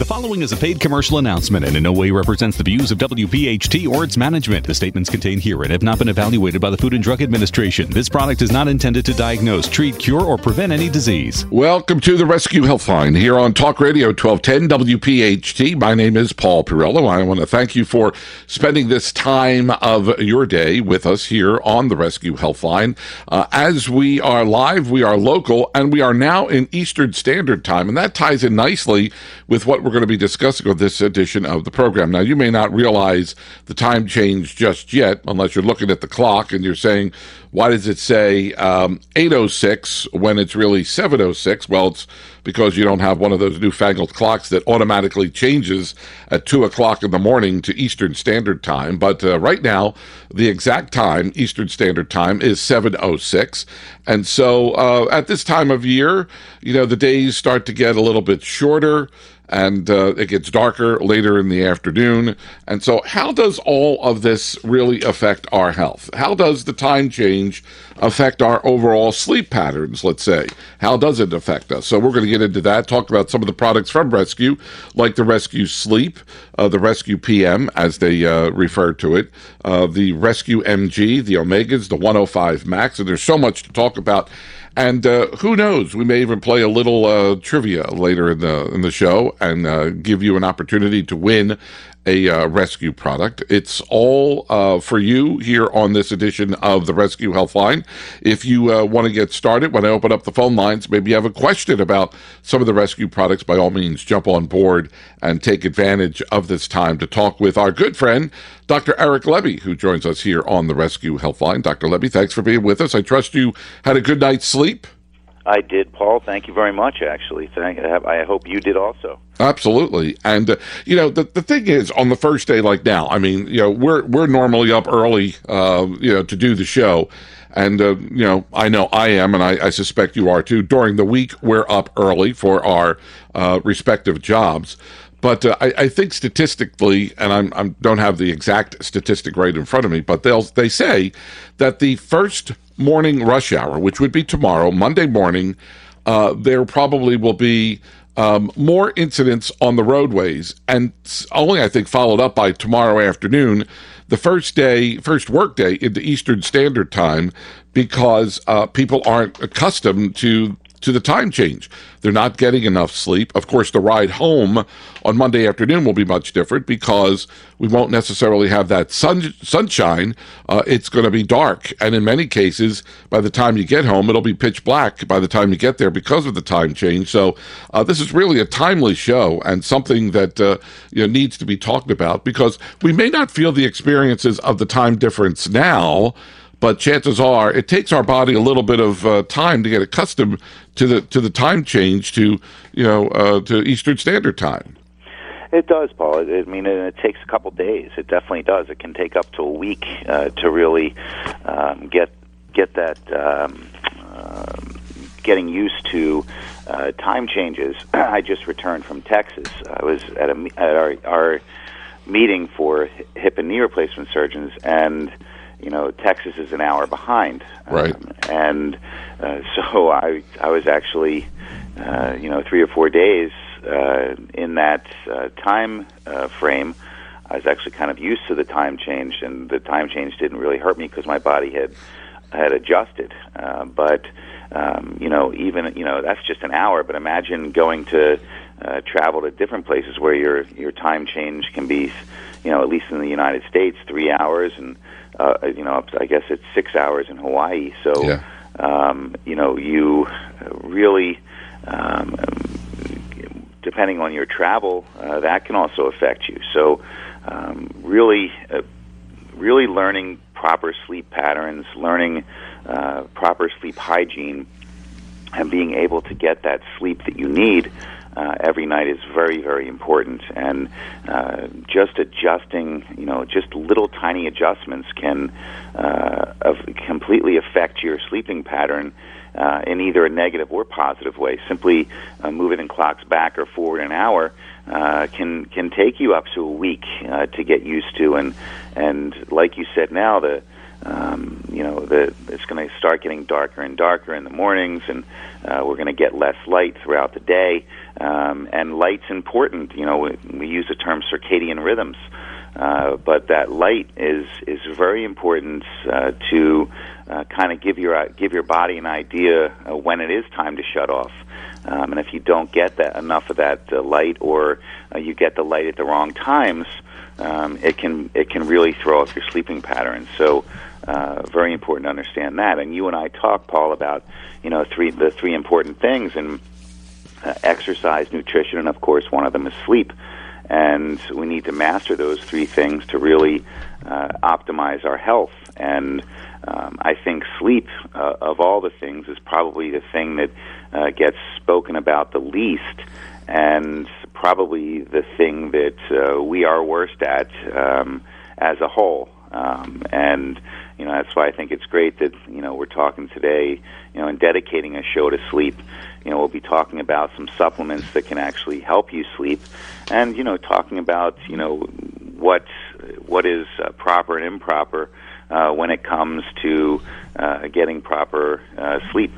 The following is a paid commercial announcement and in no way represents the views of WPHT or its management. The statements contained herein have not been evaluated by the Food and Drug Administration. This product is not intended to diagnose, treat, cure, or prevent any disease. Welcome to the Res-Q Healthline here on Talk Radio 1210 WPHT. My name is Paul Perrello. I want to thank you for spending this time of your day with us here on the Res-Q Healthline. Uh, as we are live, we are local, and we are now in Eastern Standard Time, and that ties in nicely with what we're going to be discussing on this edition of the program. Now, you may not realize the time change just yet, unless you're looking at the clock and you're saying, why does it say um, 806 when it's really 706? Well, it's because you don't have one of those newfangled clocks that automatically changes at 2 o'clock in the morning to Eastern Standard Time. But uh, right now, the exact time, Eastern Standard Time, is 706. And so uh, at this time of year, you know, the days start to get a little bit shorter and uh, it gets darker later in the afternoon. And so, how does all of this really affect our health? How does the time change affect our overall sleep patterns, let's say? How does it affect us? So, we're going to get into that, talk about some of the products from Res-Q, like the Res-Q Sleep, uh, the Res-Q PM, as they uh, refer to it, uh, the Res-Q MG, the Omegas, the 105 Max, and there's so much to talk about. And uh, who knows? We may even play a little uh, trivia later in the in the show and uh, give you an opportunity to win a uh, Res-Q product. It's all uh, for you here on this edition of the Res-Q Healthline. If you uh, want to get started, when I open up the phone lines, maybe you have a question about some of the Res-Q products, by all means, jump on board and take advantage of this time to talk with our good friend, Dr. Eric Lebby, who joins us here on the Res-Q Healthline. Dr. Lebby, thanks for being with us. I trust you had a good night's sleep. I did, Paul. Thank you very much. Actually, thank. I hope you did also. Absolutely, and uh, you know the the thing is, on the first day like now, I mean, you know, we're we're normally up early, uh, you know, to do the show, and uh, you know, I know I am, and I, I, suspect you are too. During the week, we're up early for our uh, respective jobs. But uh, I, I, think statistically, and I'm, I don't have the exact statistic right in front of me, but they'll they say that the first morning rush hour, which would be tomorrow, Monday morning, uh, there probably will be um, more incidents on the roadways, and only I think followed up by tomorrow afternoon, the first day, first work day in the Eastern Standard Time, because uh, people aren't accustomed to to the time change. They're not getting enough sleep. Of course, the ride home on Monday afternoon will be much different because we won't necessarily have that sun, sunshine. Uh, it's going to be dark. And in many cases, by the time you get home, it'll be pitch black by the time you get there because of the time change. So uh, this is really a timely show and something that uh, you know, needs to be talked about because we may not feel the experiences of the time difference now but chances are it takes our body a little bit of uh, time to get accustomed to the to the time change to you know uh, to Eastern Standard Time. It does, Paul. I mean, it takes a couple days. It definitely does. It can take up to a week uh, to really um, get get that um, uh, getting used to uh, time changes. I just returned from Texas. I was at a at our, our meeting for hip and knee replacement surgeons, and you know, Texas is an hour behind. Right. Um, and uh, so I I was actually, uh, you know, three or four days uh, in that uh, time uh, frame. I was actually kind of used to the time change, and the time change didn't really hurt me because my body had had adjusted. Uh, but um, you know, even you know, that's just an hour. But imagine going to uh, travel to different places where your your time change can be, you know, at least in the United States, three hours, and uh, you know, I guess it's six hours in Hawaii. So, yeah. um, you know, you really, um, depending on your travel, uh, that can also affect you. So, um, really, uh, really learning proper sleep patterns, learning uh, proper sleep hygiene, and being able to get that sleep that you need uh, every night is very, very important. And uh, just adjusting, you know, just little tiny adjustments can uh, completely affect your sleeping pattern. Uh, in either a negative or positive way, simply uh, moving in clocks back or forward an hour uh, can can take you up to a week uh, to get used to, and and like you said, now the um, you know, the, it's going to start getting darker and darker in the mornings, and uh, we're going to get less light throughout the day. Um, and light's important. You know, we, we use the term circadian rhythms, uh, but that light is is very important uh, to uh, kind of give your uh, give your body an idea uh, when it is time to shut off. Um, and if you don't get that enough of that uh, light, or you get the light at the wrong times, um, it can it can really throw off your sleeping patterns. So uh, very important to understand that. And you and I talk, Paul, about you know three the three important things and uh, exercise, nutrition, and of course one of them is sleep. And we need to master those three things to really uh, optimize our health. And um, I think sleep, uh, of all the things, is probably the thing that uh, gets spoken about the least, and probably the thing that uh, we are worst at um, as a whole. Um, and you know that's why I think it's great that you know we're talking today, you know, and dedicating a show to sleep. You know, we'll be talking about some supplements that can actually help you sleep, and you know, talking about you know what what is uh, proper and improper uh, when it comes to uh, getting proper uh, sleep.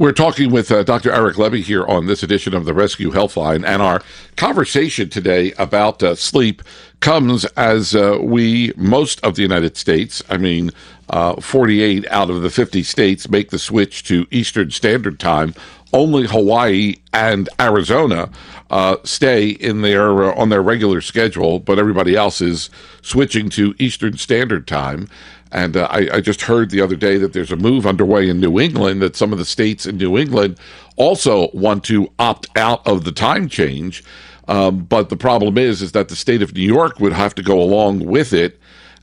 We're talking with uh, Dr. Eric Lebby here on this edition of the Res-Q Healthline, and our conversation today about uh, sleep comes as uh, we, most of the United States, I mean, uh, 48 out of the 50 states, make the switch to Eastern Standard Time. Only Hawaii and Arizona uh, stay in their uh, on their regular schedule, but everybody else is switching to Eastern Standard Time. And uh, I, I, just heard the other day that there's a move underway in New England that some of the states in New England also want to opt out of the time change. Um, but the problem is, is that the state of New York would have to go along with it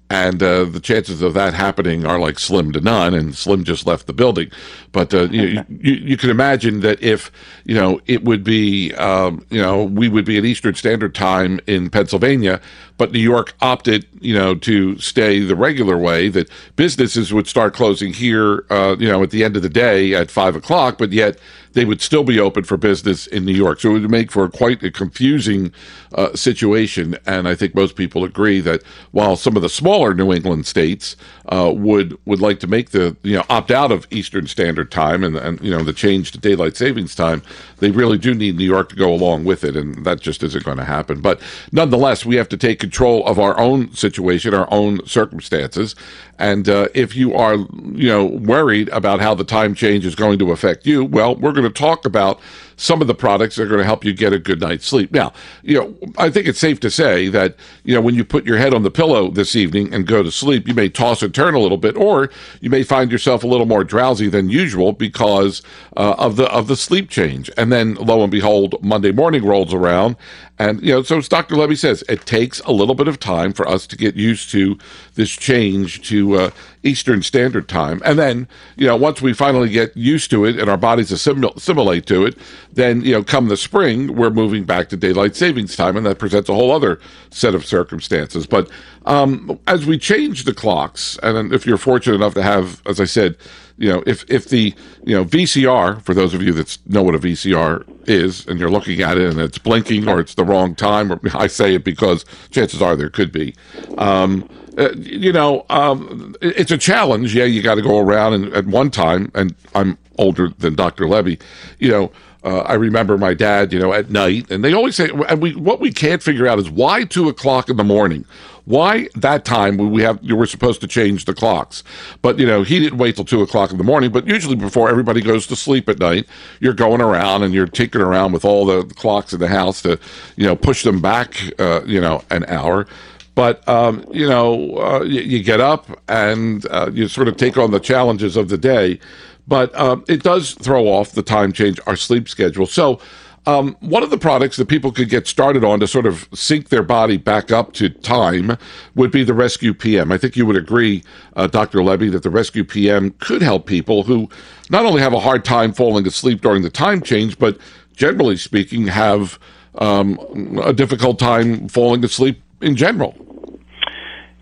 and uh, the chances of that happening are like slim to none. And Slim just left the building, but uh, you, you, you can imagine that if you know it would be um, you know we would be at Eastern Standard Time in Pennsylvania, but New York opted you know to stay the regular way. That businesses would start closing here, uh, you know, at the end of the day at five o'clock, but yet they would still be open for business in New York. So it would make for quite a confusing uh, situation. And I think most people agree that while some of the smaller New England states uh, would would like to make the you know opt out of Eastern Standard Time and and you know the change to daylight savings time, they really do need New York to go along with it, and that just isn't going to happen. But nonetheless, we have to take control of our own situation, our own circumstances, and uh, if you are you know worried about how the time change is going to affect you, well, we're going to talk about some of the products that are going to help you get a good night's sleep. Now, you know, I think it's safe to say that, you know, when you put your head on the pillow this evening and go to sleep, you may toss and turn a little bit, or you may find yourself a little more drowsy than usual because uh, of the of the sleep change. And then, lo and behold, Monday morning rolls around, and you know, so as Dr. Lebby says, it takes a little bit of time for us to get used to this change to uh, Eastern Standard Time, and then you know, once we finally get used to it and our bodies assimilate to it, then, you know, come the spring, we're moving back to daylight savings time, and that presents a whole other set of circumstances. But um, as we change the clocks, and if you're fortunate enough to have, as I said, you know, if if the you know VCR, for those of you that know what a VCR is, and you're looking at it and it's blinking or it's the wrong time, or I say it because chances are there could be. Um, uh, you know, um, it's a challenge. Yeah, you got to go around and at one time, and I'm older than Dr. Lebby, you know, uh, I remember my dad, you know, at night, and they always say, and we what we can't figure out is why two o'clock in the morning. Why that time we have you were supposed to change the clocks, but you know he didn't wait till two o'clock in the morning. But usually before everybody goes to sleep at night, you're going around and you're tinkering around with all the clocks in the house to, you know, push them back, uh, you know, an hour. But um, you know, uh, you, you, get up and uh, you sort of take on the challenges of the day but um, it does throw off the time change, our sleep schedule. So, um, one of the products that people could get started on to sort of sync their body back up to time would be the Res-Q PM. I think you would agree, uh, Dr. Lebby, that the Res-Q PM could help people who not only have a hard time falling asleep during the time change, but generally speaking, have um, a difficult time falling asleep in general.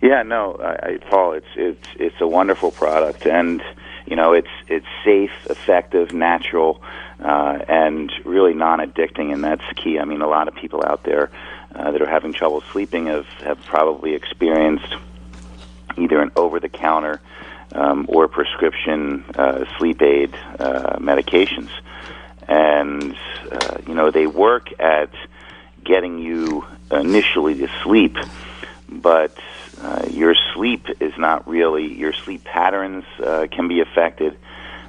Yeah, no, I, I, Paul, it's it's it's a wonderful product, and you know it's it's safe, effective, natural, uh, and really non-addicting, and that's key. I mean, a lot of people out there uh, that are having trouble sleeping have have probably experienced either an over-the-counter um, or prescription uh, sleep aid uh, medications, and uh, you know they work at getting you initially to sleep, but uh, your sleep is not really your sleep patterns uh, can be affected,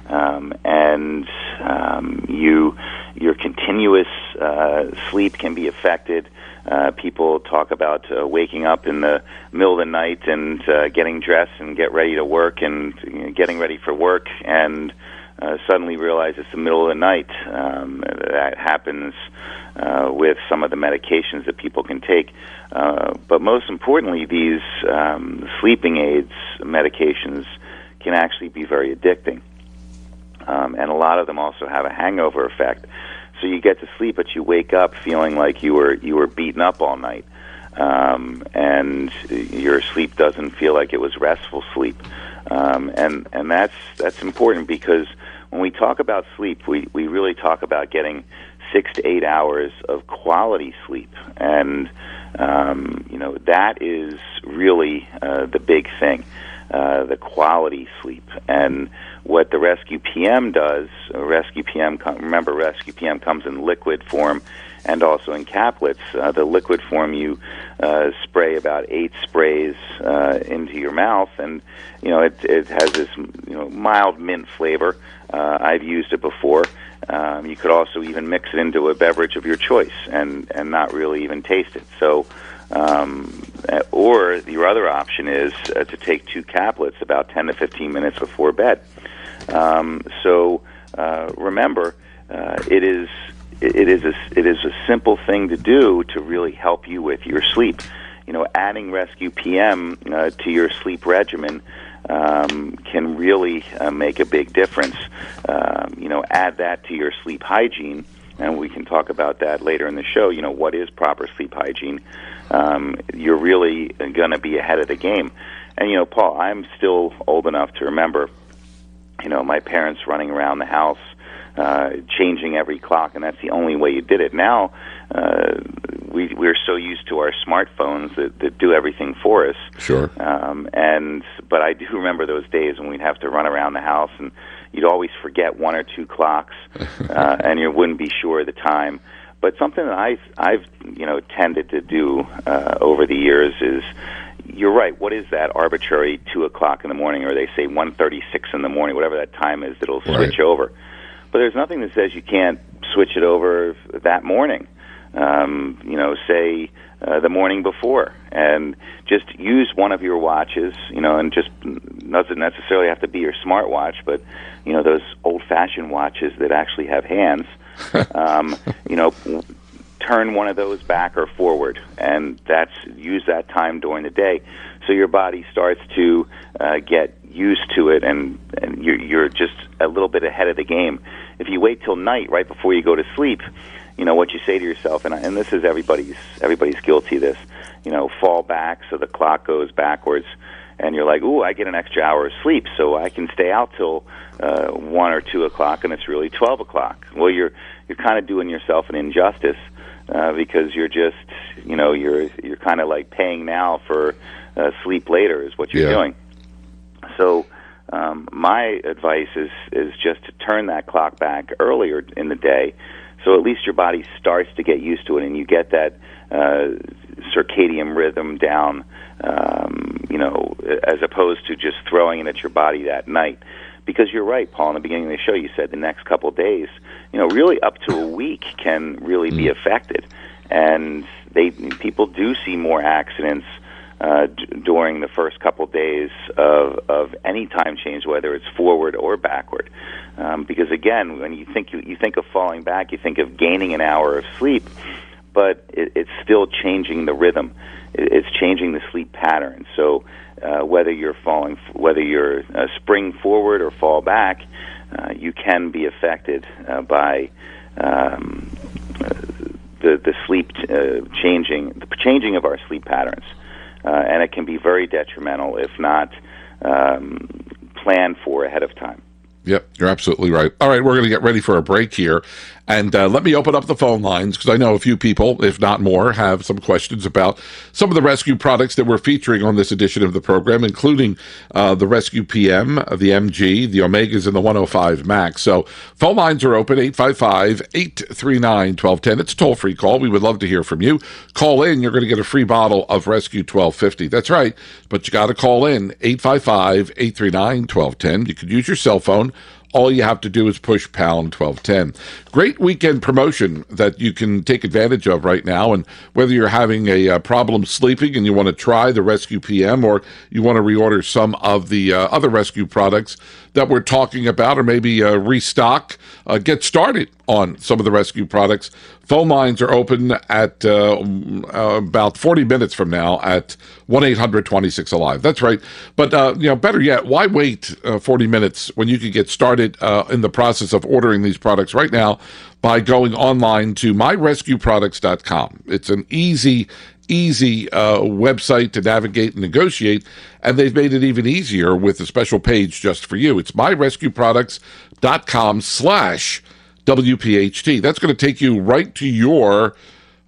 um, and um, you your continuous uh, sleep can be affected. Uh, people talk about uh, waking up in the middle of the night and uh, getting dressed and get ready to work and you know, getting ready for work and uh, suddenly realize it's the middle of the night. Um, that happens uh, with some of the medications that people can take. Uh, but most importantly, these um, sleeping aids medications can actually be very addicting. Um, and a lot of them also have a hangover effect. So you get to sleep, but you wake up feeling like you were you were beaten up all night, um, and your sleep doesn't feel like it was restful sleep. Um, and and that's that's important because when we talk about sleep, we we really talk about getting six to eight hours of quality sleep, and um, you know that is really uh, the big thing, uh, the quality sleep. And what the Res-Q PM does, uh, Res-Q PM, remember Res-Q PM comes in liquid form and also in caplets. Uh, the liquid form you uh, spray about eight sprays uh, into your mouth, and you know it it has this you know mild mint flavor. Uh, I've used it before. Um, you could also even mix it into a beverage of your choice and and not really even taste it. So. Um, or your other option is uh, to take two caplets about 10 to 15 minutes before bed. Um, so uh, remember, uh, it is it is a it is a simple thing to do to really help you with your sleep. You know, adding Res-Q PM uh, to your sleep regimen um, can really uh, make a big difference. Um, you know, add that to your sleep hygiene, and we can talk about that later in the show. You know, what is proper sleep hygiene? Um, you're really going to be ahead of the game. And you know, Paul, I'm still old enough to remember. You know, my parents running around the house uh, changing every clock, and that's the only way you did it. Now, uh, we we're so used to our smartphones that, that do everything for us. Sure. Um, and but I do remember those days when we'd have to run around the house, and you'd always forget one or two clocks, uh, and you wouldn't be sure of the time. But something that I've I've you know tended to do uh, over the years is you're right. What is that arbitrary two o'clock in the morning, or they say one thirty six in the morning, whatever that time is, that'll switch Right. over. But there's nothing that says you can't switch it over that morning. Um, you know, say uh, the morning before, and just use one of your watches. You know, and just doesn't necessarily have to be your smartwatch, but you know those old-fashioned watches that actually have hands. um, you know, turn one of those back or forward, and that's use that time during the day, so your body starts to uh, get used to it, and and you're, you're just a little bit ahead of the game. If you wait till night, right before you go to sleep, you know what you say to yourself, and and this is everybody's everybody's guilty this. You know, fall back so the clock goes backwards, and you're like, ooh, I get an extra hour of sleep, so I can stay out till uh, one or two o'clock, and it's really twelve o'clock. Well, you're you're kind of doing yourself an injustice uh, because you're just you know you're you're kind of like paying now for uh, sleep later is what you're Yeah. doing. So um, my advice is is just to turn that clock back earlier in the day, so at least your body starts to get used to it, and you get that uh, circadian rhythm down. Um, you know, as opposed to just throwing it at your body that night. Because you're right, Paul. In the beginning of the show, you said the next couple of days, you know, really up to a week can really be affected, and they people do see more accidents uh, d- during the first couple days of, of any time change, whether it's forward or backward. Um, because again, when you think you, you think of falling back, you think of gaining an hour of sleep, but it, it's still changing the rhythm. It, it's changing the sleep pattern. So uh, whether you're falling, whether you're uh, spring forward or fall back, uh, you can be affected uh, by um, the the sleep uh, changing, the changing of our sleep patterns, uh, and it can be very detrimental if not um, planned for ahead of time. Yep, you're absolutely right. All right, we're going to get ready for a break here. And uh, let me open up the phone lines because I know a few people, if not more, have some questions about some of the Res-Q products that we're featuring on this edition of the program, including uh, the Res-Q PM, the MG, the Omegas, and the 105 Max. So phone lines are open 855 839 1210. It's a toll free call. We would love to hear from you. Call in. You're going to get a free bottle of Res-Q 1250. That's right. But you got to call in 855 839 1210. You could use your cell phone all you have to do is push pound 1210. Great weekend promotion that you can take advantage of right now. And whether you're having a uh, problem sleeping and you want to try the Res-Q PM or you want to reorder some of the uh, other Res-Q products that we're talking about or maybe uh, restock, uh, get started on some of the Res-Q products. Phone lines are open at uh, uh, about 40 minutes from now at 1 800 26 Alive. That's right. But, uh, you know, better yet, why wait uh, 40 minutes when you can get started uh, in the process of ordering these products right now by going online to myrescueproducts.com? It's an easy, easy uh, website to navigate and negotiate, and they've made it even easier with a special page just for you. It's myrescueproducts.com slash WPHT. That's going to take you right to your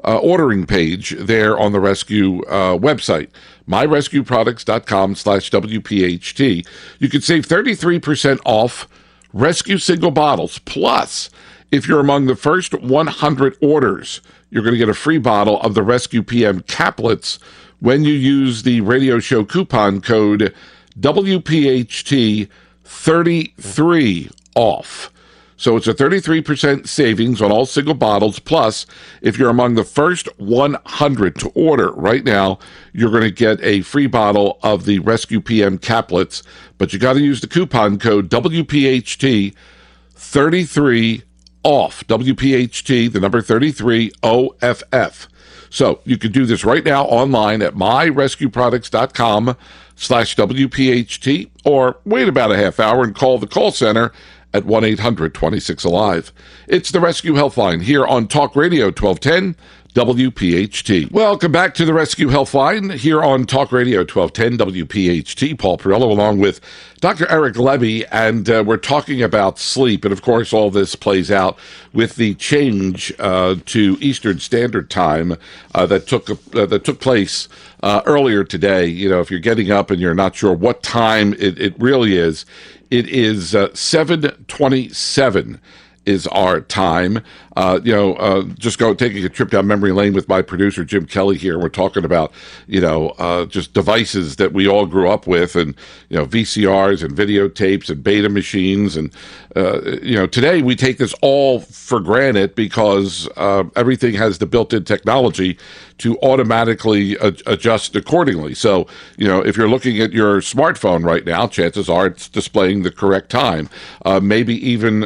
uh, ordering page there on the Res-Q uh, website, myrescueproducts.com slash WPHT. You can save 33% off Res-Q single bottles. Plus, if you're among the first 100 orders, you're going to get a free bottle of the Res-Q PM caplets when you use the radio show coupon code WPHT33 off. So it's a 33% savings on all single bottles. Plus, if you're among the first 100 to order right now, you're going to get a free bottle of the Res-Q PM caplets. But you got to use the coupon code WPHT33 off. WPHT, the number 33 OFF. So you can do this right now online at myrescueproducts.com slash WPHT or wait about a half hour and call the call center at 1 800 26 Alive. It's the Res-Q Healthline here on Talk Radio 1210. WPHT. Welcome back to the Res-Q Healthline here on Talk Radio 1210 WPHT. Paul Perrello along with Dr. Eric Lebby, and uh, we're talking about sleep. And of course, all this plays out with the change uh, to Eastern Standard Time uh, that took uh, that took place uh, earlier today. You know, if you're getting up and you're not sure what time it, it really is, it is uh, 727 is our time. Uh, you know, uh, just go taking a trip down memory lane with my producer Jim Kelly here. We're talking about you know uh, just devices that we all grew up with, and you know VCRs and videotapes and beta machines, and uh, you know today we take this all for granted because uh, everything has the built-in technology to automatically adjust accordingly. So you know if you're looking at your smartphone right now, chances are it's displaying the correct time. Uh, maybe even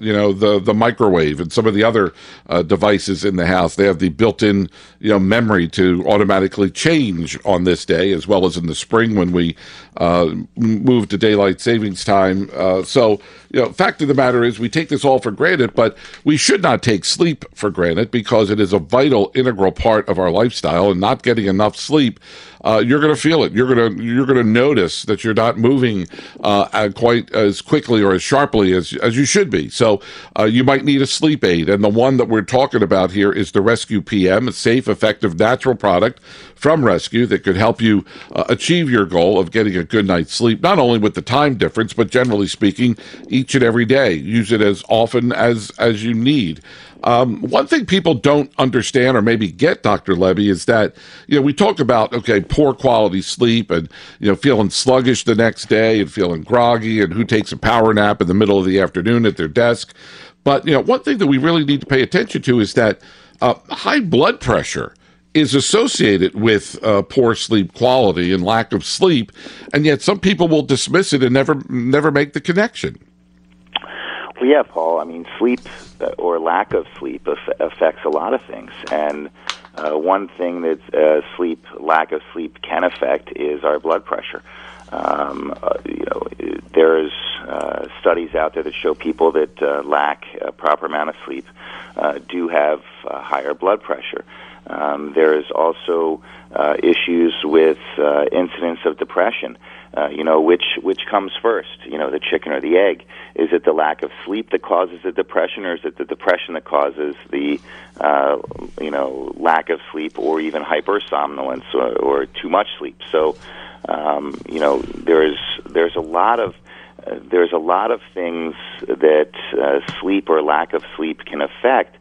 you know the the microwave and some of the other uh, devices in the house. They have the built-in you know memory to automatically change on this day, as well as in the spring when we uh, move to daylight savings time. Uh, so you know, fact of the matter is, we take this all for granted, but we should not take sleep for granted because it is a vital, integral part of our lifestyle. And not getting enough sleep, uh, you're going to feel it. You're going to you're going to notice that you're not moving uh, quite as quickly or as sharply as as you should be. So uh, you might need a sleep aid, and the one that we're talking about here is the Res-Q PM, a safe, effective, natural product from Res-Q that could help you uh, achieve your goal of getting a good night's sleep. Not only with the time difference, but generally speaking each and every day. Use it as often as as you need. Um, one thing people don't understand or maybe get, Dr. Lebby, is that, you know, we talk about, okay, poor quality sleep and, you know, feeling sluggish the next day and feeling groggy and who takes a power nap in the middle of the afternoon at their desk. But, you know, one thing that we really need to pay attention to is that uh, high blood pressure is associated with uh, poor sleep quality and lack of sleep, and yet some people will dismiss it and never never make the connection. Well, yeah, Paul. I mean, sleep uh, or lack of sleep affects a lot of things, and uh, one thing that uh, sleep, lack of sleep, can affect is our blood pressure. Um, uh, you know, there's uh, studies out there that show people that uh, lack a proper amount of sleep uh, do have uh, higher blood pressure. Um, there's also uh, issues with uh, incidence of depression. Uh, you know, which which comes first? You know, the chicken or the egg? Is it the lack of sleep that causes the depression, or is it the depression that causes the uh, you know lack of sleep, or even hypersomnolence, or, or too much sleep? So, um, you know, there's there's a lot of uh, there's a lot of things that uh, sleep or lack of sleep can affect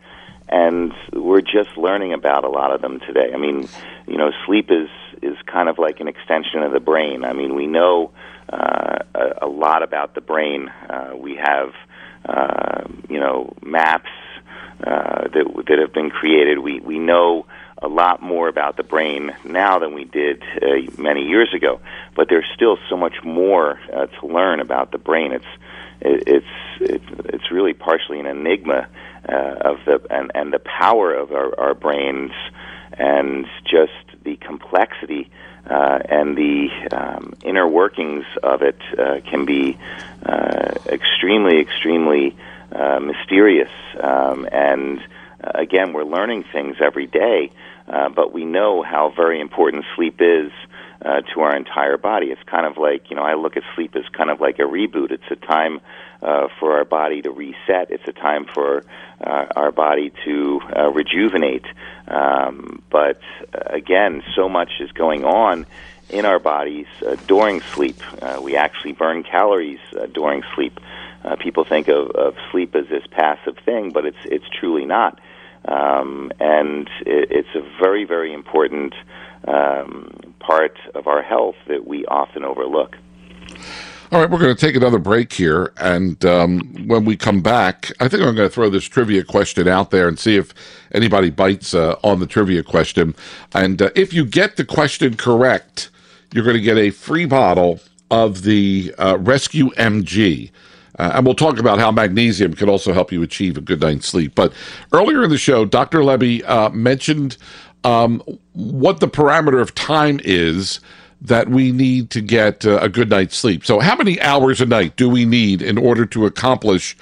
and we're just learning about a lot of them today. I mean, you know, sleep is is kind of like an extension of the brain. I mean, we know uh, a, a lot about the brain. Uh, we have, uh, you know, maps uh, that that have been created. We we know a lot more about the brain now than we did uh, many years ago. But there's still so much more uh, to learn about the brain. It's it, it's it's it's really partially an enigma uh, of the and and the power of our, our brains and just the complexity uh, and the um, inner workings of it uh, can be uh, extremely, extremely uh, mysterious. Um, and uh, again, we're learning things every day, uh, but we know how very important sleep is. Uh, to our entire body. It's kind of like, you know, I look at sleep as kind of like a reboot. It's a time uh, for our body to reset. It's a time for uh, our body to uh, rejuvenate. Um, but uh, again, so much is going on in our bodies uh, during sleep. Uh, we actually burn calories uh, during sleep. Uh, people think of, of sleep as this passive thing, but it's it's truly not. Um, and it, it's a very very important um, part of our health that we often overlook. All right, we're going to take another break here. And um, when we come back, I think I'm going to throw this trivia question out there and see if anybody bites uh, on the trivia question. And uh, if you get the question correct, you're going to get a free bottle of the uh, Res-Q MG. Uh, and we'll talk about how magnesium can also help you achieve a good night's sleep. But earlier in the show, Dr. Lebby uh, mentioned um, what the parameter of time is that we need to get uh, a good night's sleep. So, how many hours a night do we need in order to accomplish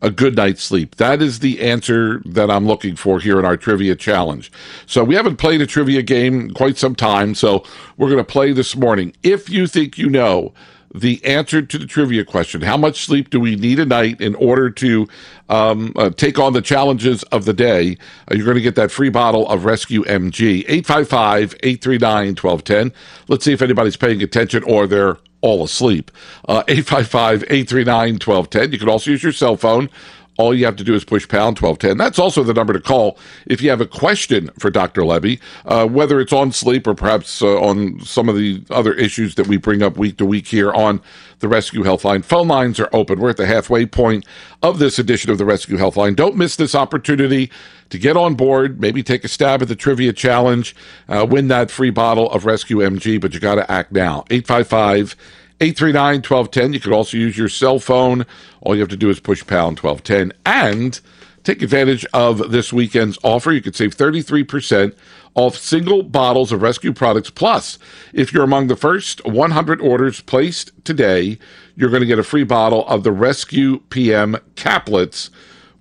a good night's sleep? That is the answer that I'm looking for here in our trivia challenge. So, we haven't played a trivia game quite some time, so we're going to play this morning. If you think you know, the answer to the trivia question. How much sleep do we need a night in order to um, uh, take on the challenges of the day? Uh, you're going to get that free bottle of Res-Q mg 855-839-1210 let's see if anybody's paying attention or they're all asleep. Uh, 855-839-1210 you can also use your cell phone all you have to do is push pound 1210. That's also the number to call if you have a question for Dr. Lebby, uh, whether it's on sleep or perhaps uh, on some of the other issues that we bring up week to week here on the Res-Q Healthline. Phone lines are open. We're at the halfway point of this edition of the Res-Q Healthline. Don't miss this opportunity to get on board, maybe take a stab at the trivia challenge, uh, win that free bottle of Res-Q MG, but you got to act now. 855 839 1210. You could also use your cell phone. All you have to do is push pound 1210 and take advantage of this weekend's offer. You could save 33% off single bottles of Res-Q products. Plus, if you're among the first 100 orders placed today, you're going to get a free bottle of the Res-Q PM caplets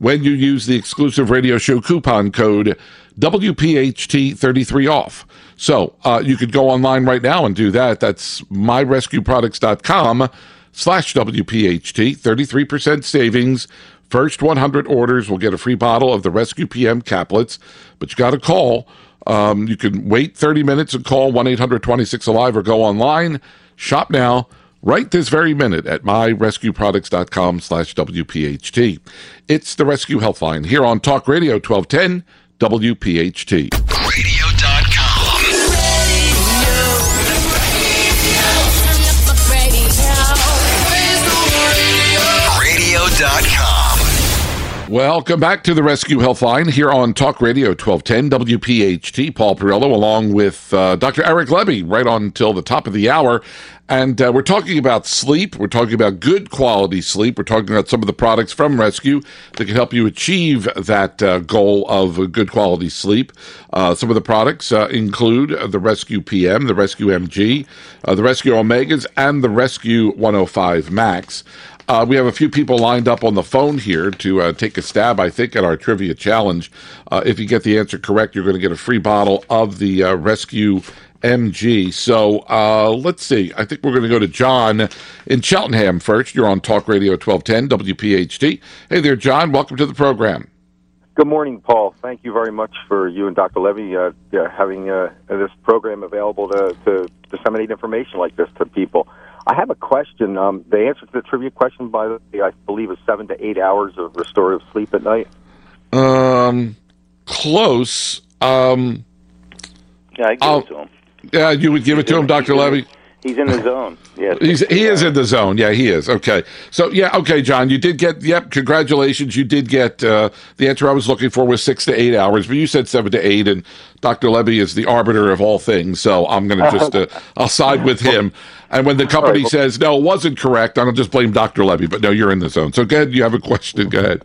when you use the exclusive radio show coupon code WPHT33 off. So uh, you could go online right now and do that. That's myrescueproducts.com slash WPHT. 33% savings. First 100 orders will get a free bottle of the Res-Q PM caplets, but you got to call. Um, you can wait 30 minutes and call 1 800 26 Alive or go online. Shop now right this very minute at myrescueproducts.com slash WPHT. It's the Res-Q Health Line here on Talk Radio 1210 WPHT. Radio.com. Welcome back to the Res-Q Healthline here on Talk Radio 1210 WPHT. Paul Perrello along with uh, Dr. Eric Lebby right on till the top of the hour. And uh, we're talking about sleep. We're talking about good quality sleep. We're talking about some of the products from Res-Q that can help you achieve that uh, goal of good quality sleep. Uh, some of the products uh, include the Res-Q PM, the Res-Q MG, uh, the Res-Q Omegas, and the Res-Q 105 Max. Uh, we have a few people lined up on the phone here to uh, take a stab, I think, at our trivia challenge. Uh, if you get the answer correct, you're going to get a free bottle of the uh, Res-Q MG. So uh, let's see. I think we're going to go to John in Cheltenham first. You're on Talk Radio 1210 WPHT. Hey there, John. Welcome to the program. Good morning, Paul. Thank you very much for you and Dr. Lebby uh, having this program available to, to disseminate information like this to people. I have a question. Um, the answer to the trivia question, by the way, I believe is seven to eight hours of restorative sleep at night. Um, close. Um, yeah, I give I'll, it to him. Yeah, you would give he's it to him, Doctor Lebby. He's in the zone. Yes, he's he is in the zone. Yeah, he is. Okay, so yeah, okay, John, you did get. Yep, congratulations. You did get uh, the answer I was looking for was six to eight hours, but you said seven to eight, and Doctor Lebby is the arbiter of all things. So I'm going to just uh, I'll side with him. And when the company right, well, says no, it wasn't correct, I don't just blame Doctor Lebby, But no, you're in the zone. So go ahead. You have a question. Go ahead.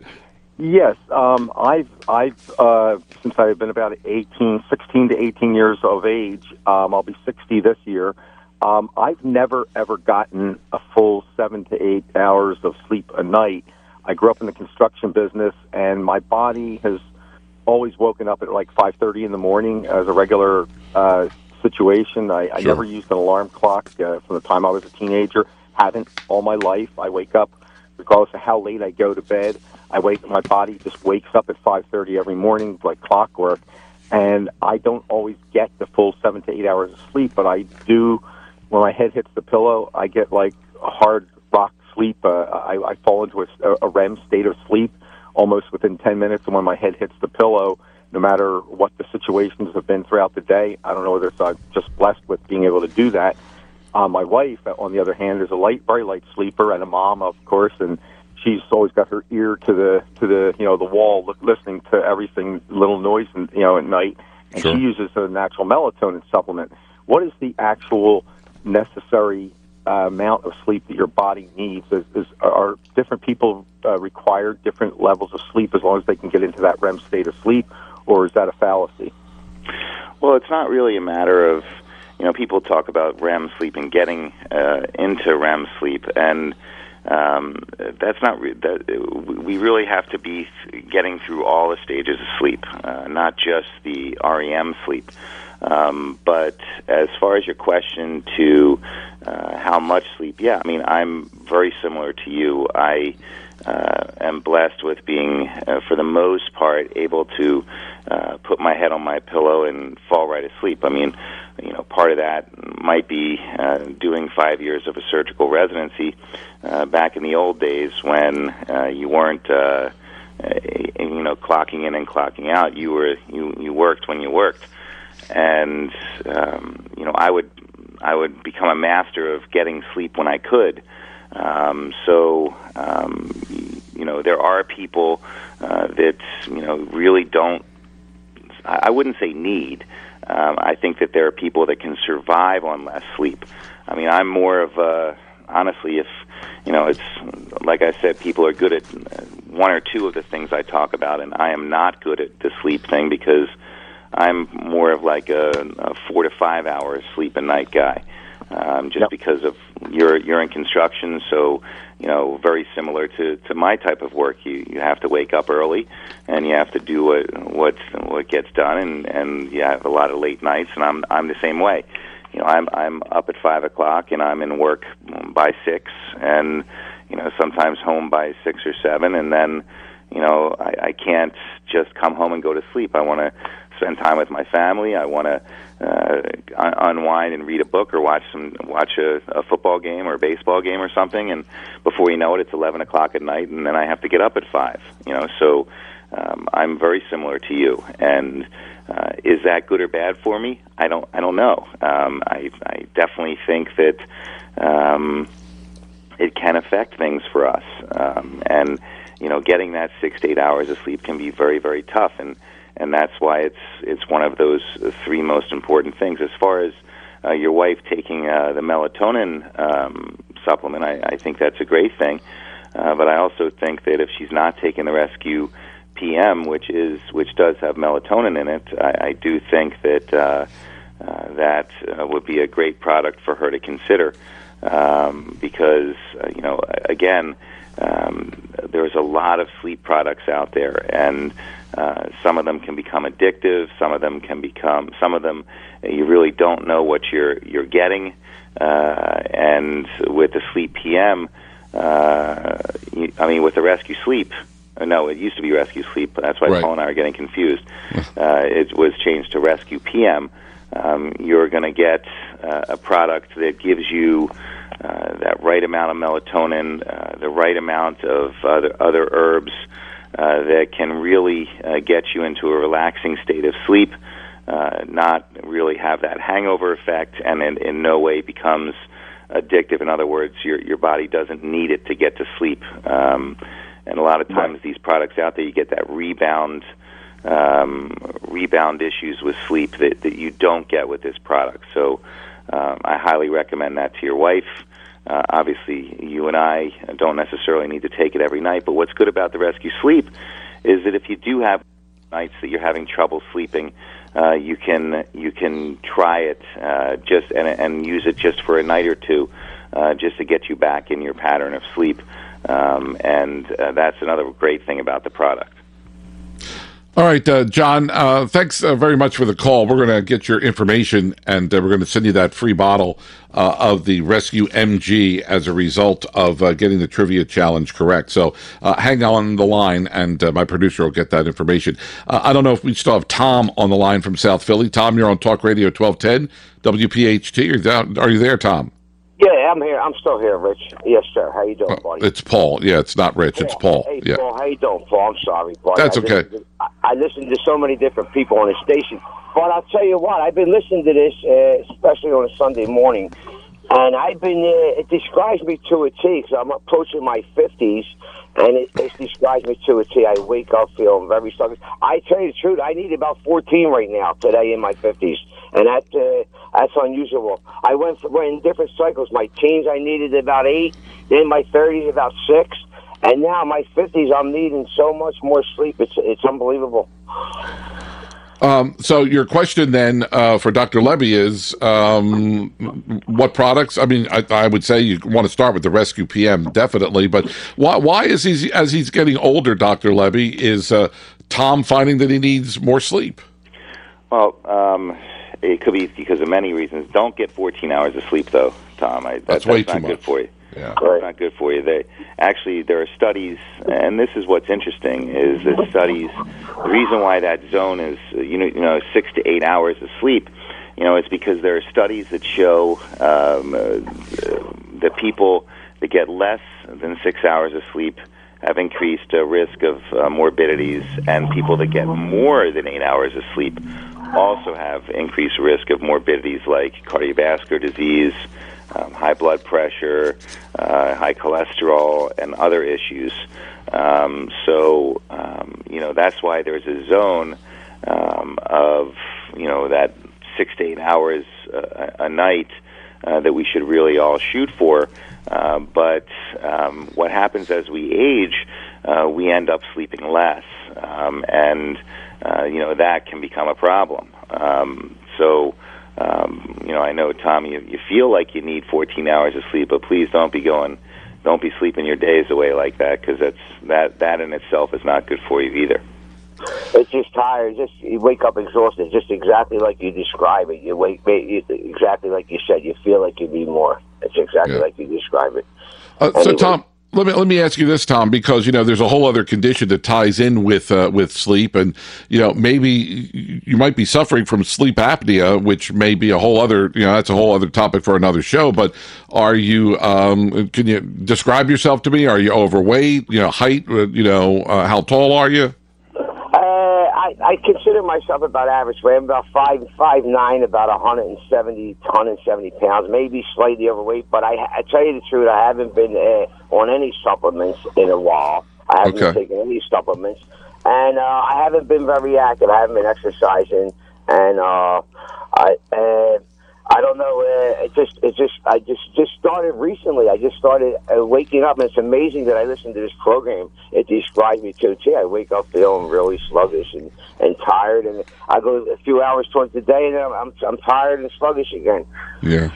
Yes, um, I've I've uh, since I've been about 18, 16 to 18 years of age. Um, I'll be 60 this year. Um, I've never ever gotten a full seven to eight hours of sleep a night. I grew up in the construction business, and my body has always woken up at like 5:30 in the morning as a regular uh, situation. I, I never used an alarm clock uh, from the time I was a teenager. Haven't all my life. I wake up regardless of how late I go to bed. I wake my body just wakes up at 5:30 every morning like clockwork, and I don't always get the full seven to eight hours of sleep, but I do when my head hits the pillow, I get like a hard rock sleep. Uh, I, I fall into a, a REM state of sleep almost within 10 minutes. And when my head hits the pillow, no matter what the situations have been throughout the day, I don't know whether it's I'm just blessed with being able to do that. Uh, my wife, on the other hand, is a light, very light sleeper and a mom, of course, and she's always got her ear to the to the you know the wall, listening to everything, little noise, and you know at night. And sure. she uses a natural melatonin supplement. What is the actual necessary uh, amount of sleep that your body needs. Is, is are different people uh, require different levels of sleep as long as they can get into that REM state of sleep, or is that a fallacy? Well, it's not really a matter of you know people talk about REM sleep and getting uh, into REM sleep and. Um, that's not re- that we really have to be getting through all the stages of sleep, uh, not just the REM sleep. Um, but as far as your question to uh, how much sleep, yeah, I mean, I'm very similar to you. I uh, am blessed with being, uh, for the most part, able to uh, put my head on my pillow and fall right asleep. I mean, you know, part of that might be uh, doing five years of a surgical residency uh, back in the old days when uh, you weren't. Uh, uh, you know, clocking in and clocking out. You were you you worked when you worked and um, you know I would I would become a master of getting sleep when I could. Um, so um, you know there are people uh, that you know really don't. I wouldn't say need. Um, I think that there are people that can survive on less sleep. I mean, I'm more of a honestly, if you know, it's like I said, people are good at one or two of the things I talk about, and I am not good at the sleep thing because I'm more of like a, a four to five hours sleep a night guy, um, just yep. because of you're you're in construction, so you know very similar to to my type of work. You you have to wake up early, and you have to do what what what gets done, and and you have a lot of late nights, and I'm I'm the same way. You know, I'm I'm up at five o'clock, and I'm in work by six, and you know sometimes home by six or seven, and then you know I, I can't just come home and go to sleep. I want to spend time with my family. I want to uh, unwind and read a book or watch some watch a, a football game or a baseball game or something. And before you know it, it's eleven o'clock at night, and then I have to get up at five. You know, so um, I'm very similar to you. And uh, is that good or bad for me? I don't. I don't know. Um, I, I definitely think that um, it can affect things for us. Um, and you know, getting that six to eight hours of sleep can be very, very tough, and and that's why it's it's one of those three most important things. As far as uh, your wife taking uh, the melatonin um, supplement, I, I think that's a great thing. Uh, but I also think that if she's not taking the Res-Q PM, which is which does have melatonin in it, I, I do think that uh, uh, that uh, would be a great product for her to consider um, because uh, you know again um, there's a lot of sleep products out there and uh, some of them can become addictive some of them can become some of them you really don't know what you're you're getting uh, and with the sleep PM uh, you, I mean with the Res-Q sleep uh, no, it used to be Res-Q Sleep. That's why Right. Paul and I are getting confused. uh, it was changed to Res-Q PM. Um, you're going to get uh, a product that gives you uh, that right amount of melatonin, uh, the right amount of other, other herbs uh, that can really uh, get you into a relaxing state of sleep, uh, not really have that hangover effect, and in, in no way becomes addictive. In other words, your your body doesn't need it to get to sleep. Um, and a lot of times, these products out there, you get that rebound um, rebound issues with sleep that, that you don't get with this product. So, um, I highly recommend that to your wife. Uh, obviously, you and I don't necessarily need to take it every night. But what's good about the Res-Q Sleep is that if you do have nights that you're having trouble sleeping, uh, you can you can try it uh, just and, and use it just for a night or two, uh, just to get you back in your pattern of sleep. Um, and uh, that's another great thing about the product. All right, uh, John, uh, thanks uh, very much for the call. We're going to get your information and uh, we're going to send you that free bottle uh, of the Res-Q MG as a result of uh, getting the trivia challenge correct. So hang on the line and my producer will get that information. I don't know if we still have Tom on the line from South Philly. Tom, you're on Talk Radio 1210, WPHT. Are you there, Tom? Yeah, I'm here. I'm still here, Rich. Yes, sir. How you doing, buddy? It's Paul. Yeah, it's not Rich. It's Paul. Hey, Yeah. Paul. How you doing, Paul? I'm sorry, buddy. That's I okay. listen to- I, I listen to so many different people on the station, but I'll tell you what. I've been listening to this, uh, especially on a Sunday morning, and I've been. Uh, it describes me to a T because I'm approaching my fifties, and it, it describes me to a T. I wake up feeling very sluggish. I tell you the truth. I need about 14 right now today in my 50s, and that uh, that's unusual. I went for, in different cycles. My teens, I needed about eight. Then my 30s, about six. And now my 50s, I'm needing so much more sleep. It's it's unbelievable. Um, so your question then uh, for Dr. Lebby is um, what products? I mean, I, I would say you want to start with the Res-Q PM, definitely. But why, why is he as he's getting older, Dr. Lebby, is uh, Tom finding that he needs more sleep? Well, um, it could be because of many reasons. Don't get 14 hours of sleep, though, Tom. I, that, That's way not too good much. for you. Yeah. That's not good for you. They actually there are studies, and this is what's interesting is the studies. The reason why that zone is you know you know six to eight hours of sleep, you know, it's because there are studies that show um, uh, that people that get less than six hours of sleep have increased uh, risk of uh, morbidities, and people that get more than eight hours of sleep also have increased risk of morbidities like cardiovascular disease, um, high blood pressure, uh, high cholesterol, and other issues. Um, so, um, you know, that's why there's a zone um, of, you know, that six to eight hours uh, a night uh, that we should really all shoot for. Uh, but um, what happens as we age, uh, we end up sleeping less, um, and uh, you know that can become a problem. So, um, you know, I know Tom, you, you feel like you need 14 hours of sleep, but please don't be going, don't be sleeping your days away like that, because that's that that in itself is not good for you either. It's just tired. Just you wake up exhausted, just exactly like you describe it. You wake exactly like you said. You feel like you need more. It's exactly Yeah. like you describe it. Uh, so, Tom, let me let me ask you this, Tom, because you know there's a whole other condition that ties in with uh, with sleep, and you know maybe you might be suffering from sleep apnea, which may be a whole other you know that's a whole other topic for another show. But are you? Um, can you describe yourself to me? Are you overweight? You know, height? uh, You know, uh, how tall are you? Uh, I, consider myself about average weight. I'm about five five nine, about 170, 170 pounds, maybe slightly overweight. But I, I tell you the truth, I haven't been uh, on any supplements in a while. I haven't Okay. taking any supplements, and uh, I haven't been very active. I haven't been exercising, and uh, I. and I don't know. Uh, it just, it just, I just, just started recently. I just started uh, waking up, and it's amazing that I listen to this program. It describes me too. Gee, I wake up feeling really sluggish and, and tired, and I go a few hours towards the day, and I'm, I'm, I'm tired and sluggish again. Yeah.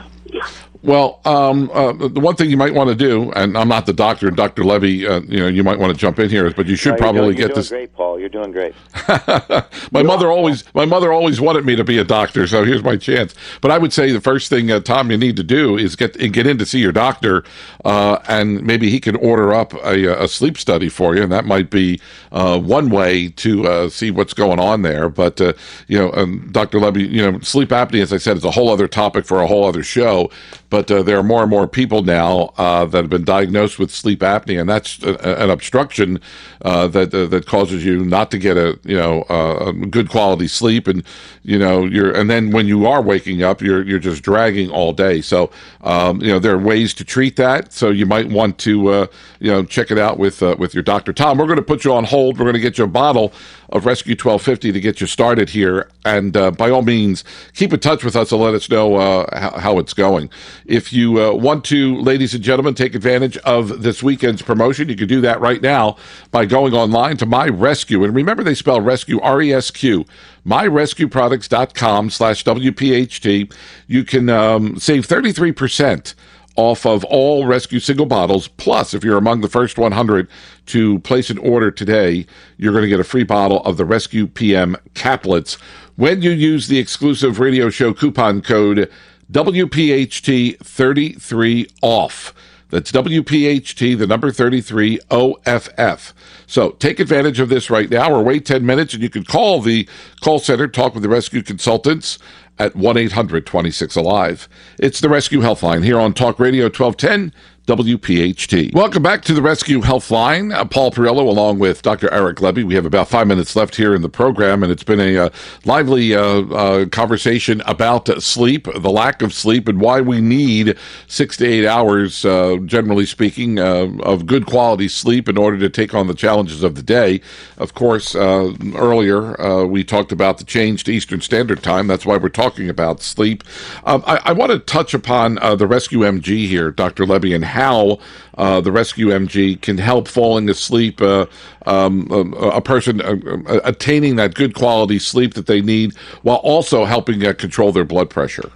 Well, um, uh, the one thing you might want to do, and I'm not the doctor, Dr. Lebby, uh, you know, you might want to jump in here, but you should No, probably doing, you're get doing this. great, Paul. You're doing great. my mother always, my mother always wanted me to be a doctor, so here's my chance. But I would say the first thing, uh, Tom, you need to do is get get in to see your doctor, uh, and maybe he can order up a, a sleep study for you, and that might be uh, one way to uh, see what's going on there. But uh, you know, um, Dr. Lebby, you know, sleep apnea, as I said, is a whole other topic for a whole other show. But uh, there are more and more people now uh, that have been diagnosed with sleep apnea, and that's a, an obstruction uh, that uh, that causes you not to get a you know uh, a good quality sleep, and you know you're and then when you are waking up, you're you're just dragging all day. So um, you know there are ways to treat that. So you might want to uh, you know check it out with uh, with your doctor. Tom, we're going to put you on hold. We're going to get you a bottle of Res-Q 1250 to get you started here, and uh, by all means, keep in touch with us and let us know uh, how, how it's going. If you uh, want to, ladies and gentlemen, take advantage of this weekend's promotion, you can do that right now by going online to My Res-Q. And remember, they spell rescue R E S Q. MyRescueProducts.com slash WPHT. You can um, save 33% off of all rescue single bottles. Plus, if you're among the first 100 to place an order today, you're going to get a free bottle of the Res-Q PM caplets when you use the exclusive radio show coupon code WPHT33 off. That's WPHT, the number 33 OFF. So take advantage of this right now or wait 10 minutes and you can call the call center, talk with the rescue consultants at 1 800 26 Alive. It's the Res-Q Healthline here on Talk Radio 1210 WPHT. Welcome back to the Res-Q Healthline. Uh, Paul Perrello along with Dr. Eric Lebby. We have about five minutes left here in the program, and it's been a uh, lively uh, uh, conversation about sleep, the lack of sleep, and why we need six to eight hours, uh, generally speaking, uh, of good quality sleep in order to take on the challenges of the day. Of course, earlier we talked about the change to Eastern Standard Time. That's why we're talking about sleep. Um, I, I want to touch upon the Res-Q MG here, Dr. Lebby, and how uh, the Res-Q MG can help falling asleep, uh, um, a, a person uh, uh, attaining that good quality sleep that they need, while also helping uh, control their blood pressure.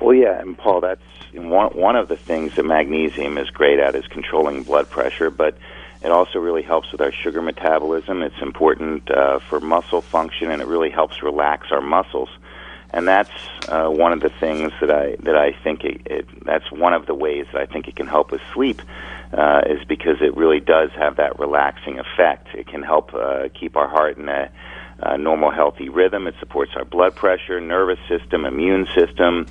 Well, yeah, and Paul, that's one one of the things that magnesium is great at is controlling blood pressure, but it also really helps with our sugar metabolism. It's important uh, for muscle function, and it really helps relax our muscles. And that's uh, one of the things that I that I think it, it, that's one of the ways that I think it can help with sleep uh, is because it really does have that relaxing effect. It can help uh, keep our heart in a, a normal, healthy rhythm. It supports our blood pressure, nervous system, immune system.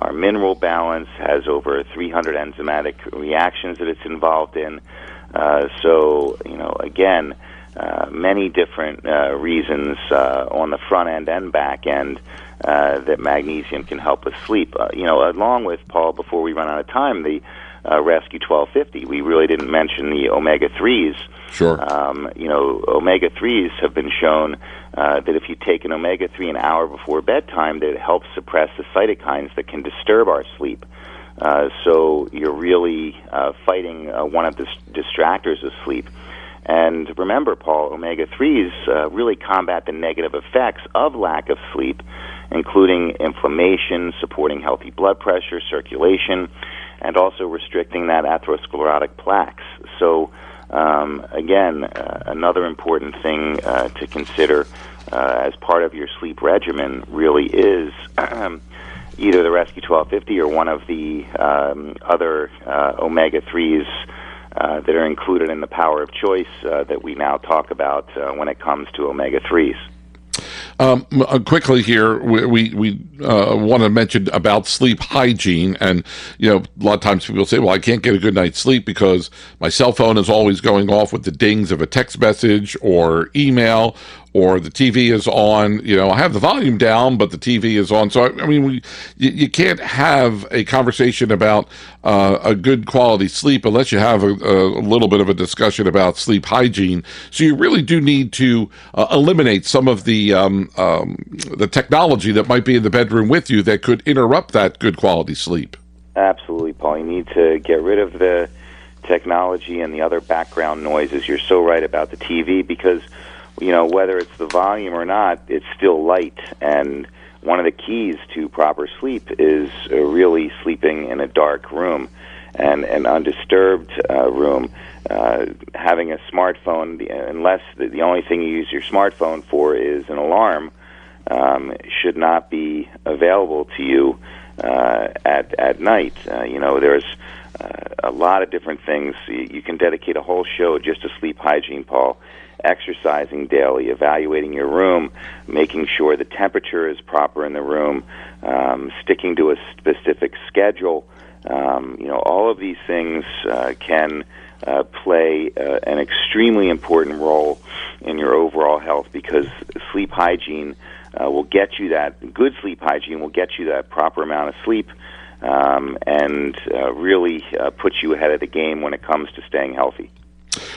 Our mineral balance has over 300 enzymatic reactions that it's involved in. Uh, so, you know, again, uh, many different uh, reasons uh, on the front end and back end uh, that magnesium can help with sleep. Uh, you know, along with Paul, before we run out of time, the uh, Res-Q 1250. We really didn't mention the omega threes. Sure. Um, you know, omega threes have been shown uh, that if you take an omega three an hour before bedtime, that it helps suppress the cytokines that can disturb our sleep. Uh, so you're really uh, fighting uh, one of the distractors of sleep. And remember, Paul, omega 3s uh, really combat the negative effects of lack of sleep, including inflammation, supporting healthy blood pressure, circulation, and also restricting that atherosclerotic plaques. So, um, again, uh, another important thing uh, to consider uh, as part of your sleep regimen really is. either the Res-Q 1250 or one of the um, other uh, omega 3s uh, that are included in the power of choice uh, that we now talk about uh, when it comes to omega 3s. Um, uh, quickly here, we we, we uh, want to mention about sleep hygiene, and you know, a lot of times people say, "Well, I can't get a good night's sleep because my cell phone is always going off with the dings of a text message or email." Or the TV is on. You know, I have the volume down, but the TV is on. So I, I mean, we you, you, can't have a conversation about uh, a good quality sleep unless you have a, a, little bit of a discussion about sleep hygiene. So you really do need to uh, eliminate some of the um, um, the technology that might be in the bedroom with you that could interrupt that good quality sleep. Absolutely, Paul. You need to get rid of the technology and the other background noises. You're so right about the TV because, you know, whether it's the volume or not, it's still light. And one of the keys to proper sleep is uh, really sleeping in a dark room and an undisturbed uh, room. Uh, having a smartphone, unless the, the only thing you use your smartphone for is an alarm, um, should not be available to you uh, at at night. Uh, you know, there's uh, a lot of different things. You, you can dedicate a whole show just to sleep hygiene, Paul. Exercising daily, evaluating your room, making sure the temperature is proper in the room, um, sticking to a specific schedule. Um, you know, all of these things uh, can uh, play uh, an extremely important role in your overall health because sleep hygiene uh, will get you that good sleep hygiene will get you that proper amount of sleep um, and uh, really uh, put you ahead of the game when it comes to staying healthy.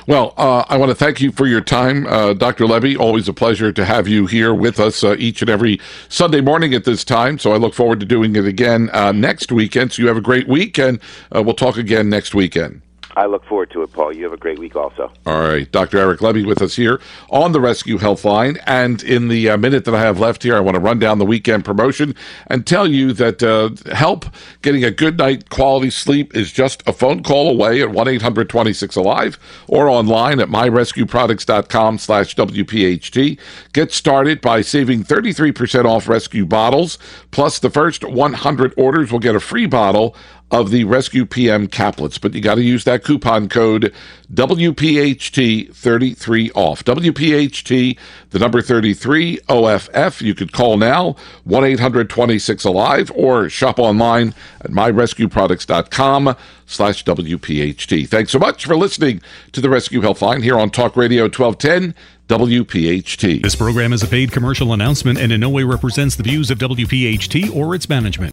Well, uh, I want to thank you for your time, uh, Dr. Lebby. Always a pleasure to have you here with us uh, each and every Sunday morning at this time. So I look forward to doing it again uh, next weekend. So you have a great week, and uh, we'll talk again next weekend. I look forward to it, Paul. You have a great week also. All right. Dr. Eric Lebby with us here on the Res-Q Health Line. And in the uh, minute that I have left here, I want to run down the weekend promotion and tell you that uh, help getting a good night quality sleep is just a phone call away at 1-800-26-ALIVE or online at myrescueproducts.com slash WPHT. Get started by saving 33% off rescue bottles. Plus, the first 100 orders will get a free bottle of the Res-Q PM caplets, but you got to use that coupon code WPHT33 off. WPHT, the number 33 OFF. You could call now 1 800 26 Alive or shop online at myrescueproducts.com slash WPHT. Thanks so much for listening to the Res-Q Health Line here on Talk Radio 1210. WPHT. This program is a paid commercial announcement and in no way represents the views of WPHT or its management.